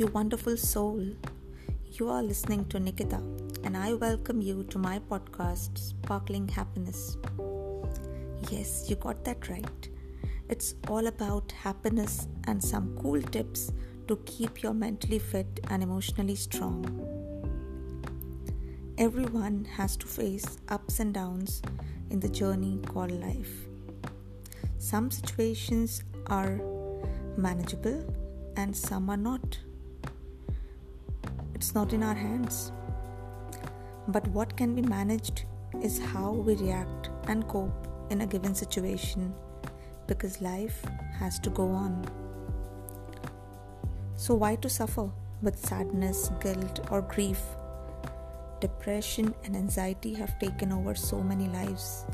you wonderful soul. You are listening to Nikita, and I welcome you to my podcast, Sparkling Happiness. Yes, you got that right. It's all about happiness and some cool tips to keep your mentally fit and emotionally strong. Everyone has to face ups and downs in the journey called life. Some situations are manageable and some are not. It's not in our hands. But what can be managed is how we react and cope in a given situation because life has to go on. So, why to suffer with sadness, guilt, or grief? Depression and anxiety have taken over so many lives.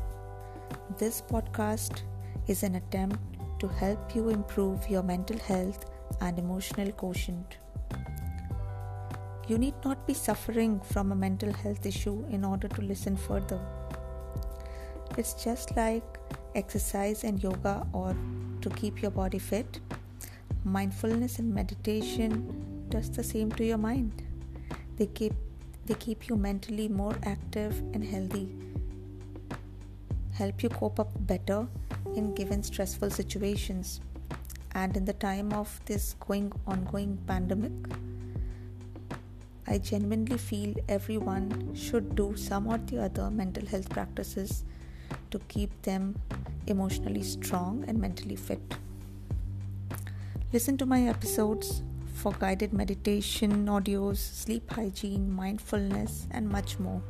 This podcast is an attempt to help you improve your mental health and emotional quotient. You need not be suffering from a mental health issue in order to listen further. It's just like exercise and yoga or to keep your body fit. Mindfulness and meditation does the same to your mind. They keep they keep you mentally more active and healthy. Help you cope up better in given stressful situations. And in the time of this going ongoing pandemic, I genuinely feel everyone should do some or the other mental health practices to keep them emotionally strong and mentally fit. Listen to my episodes for guided meditation, audios, sleep hygiene, mindfulness, and much more.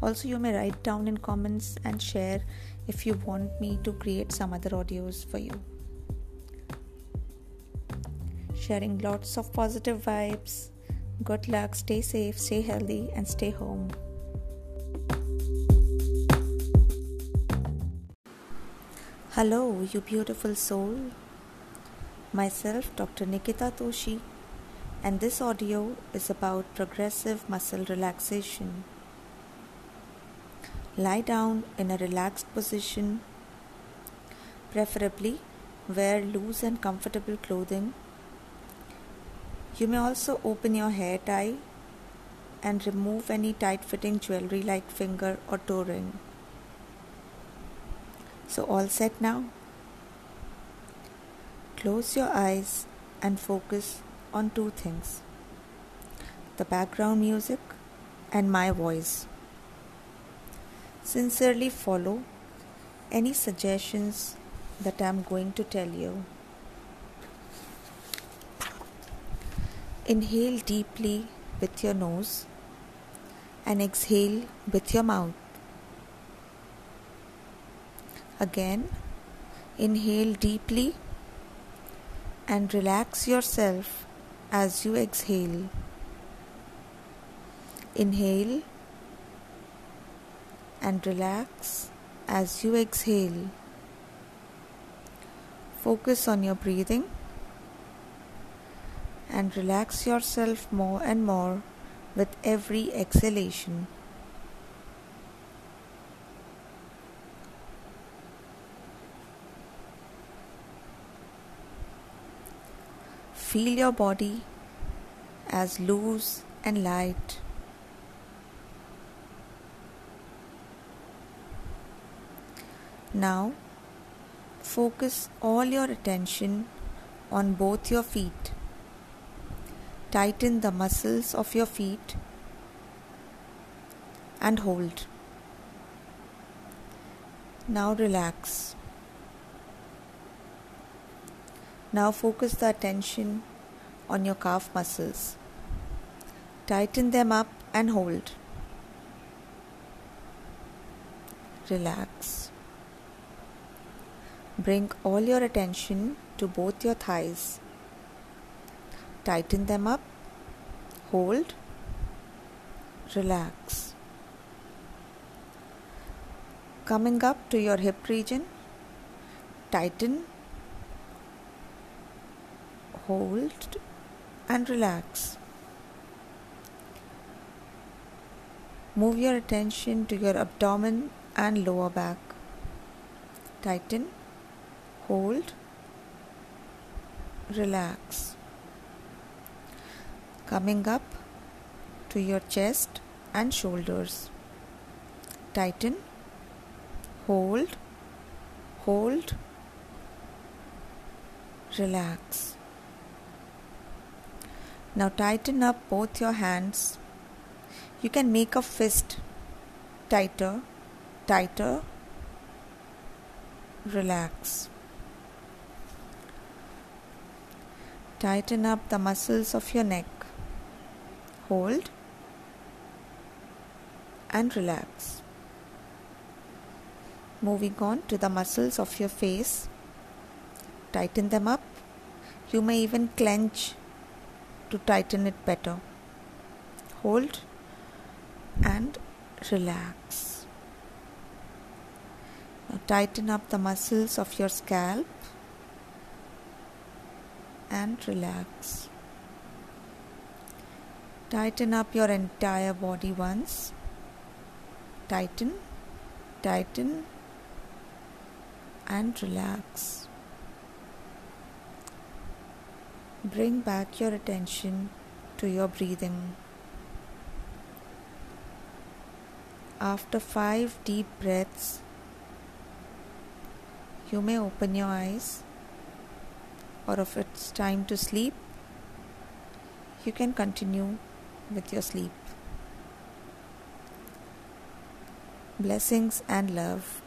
Also, you may write down in comments and share if you want me to create some other audios for you. Sharing lots of positive vibes Good luck, stay safe, stay healthy, and stay home. Hello, you beautiful soul. Myself, Dr. Nikita Toshi, and this audio is about progressive muscle relaxation. Lie down in a relaxed position, preferably wear loose and comfortable clothing you may also open your hair tie and remove any tight fitting jewelry like finger or toe ring. So, all set now? Close your eyes and focus on two things the background music and my voice. Sincerely follow any suggestions that I'm going to tell you. Inhale deeply with your nose and exhale with your mouth. Again, inhale deeply and relax yourself as you exhale. Inhale and relax as you exhale. Focus on your breathing and relax yourself more and more with every exhalation. Feel your body as loose and light. Now, focus all your attention on both your feet. Tighten the muscles of your feet and hold. Now relax. Now focus the attention on your calf muscles. Tighten them up and hold. Relax. Bring all your attention to both your thighs tighten them up, hold, relax. Coming up to your hip region, tighten, hold, and relax. Move your attention to your abdomen and lower back. Tighten, hold, relax. Coming up to your chest and shoulders. Tighten, hold, hold, relax. Now tighten up both your hands. You can make a fist tighter, tighter, relax. Tighten up the muscles of your neck. Hold and relax. Moving on to the muscles of your face. Tighten them up. You may even clench to tighten it better. Hold and relax. Now tighten up the muscles of your scalp and relax. Tighten up your entire body once. Tighten, tighten, and relax. Bring back your attention to your breathing. After five deep breaths, you may open your eyes, or if it's time to sleep, you can continue with your sleep. Blessings and love.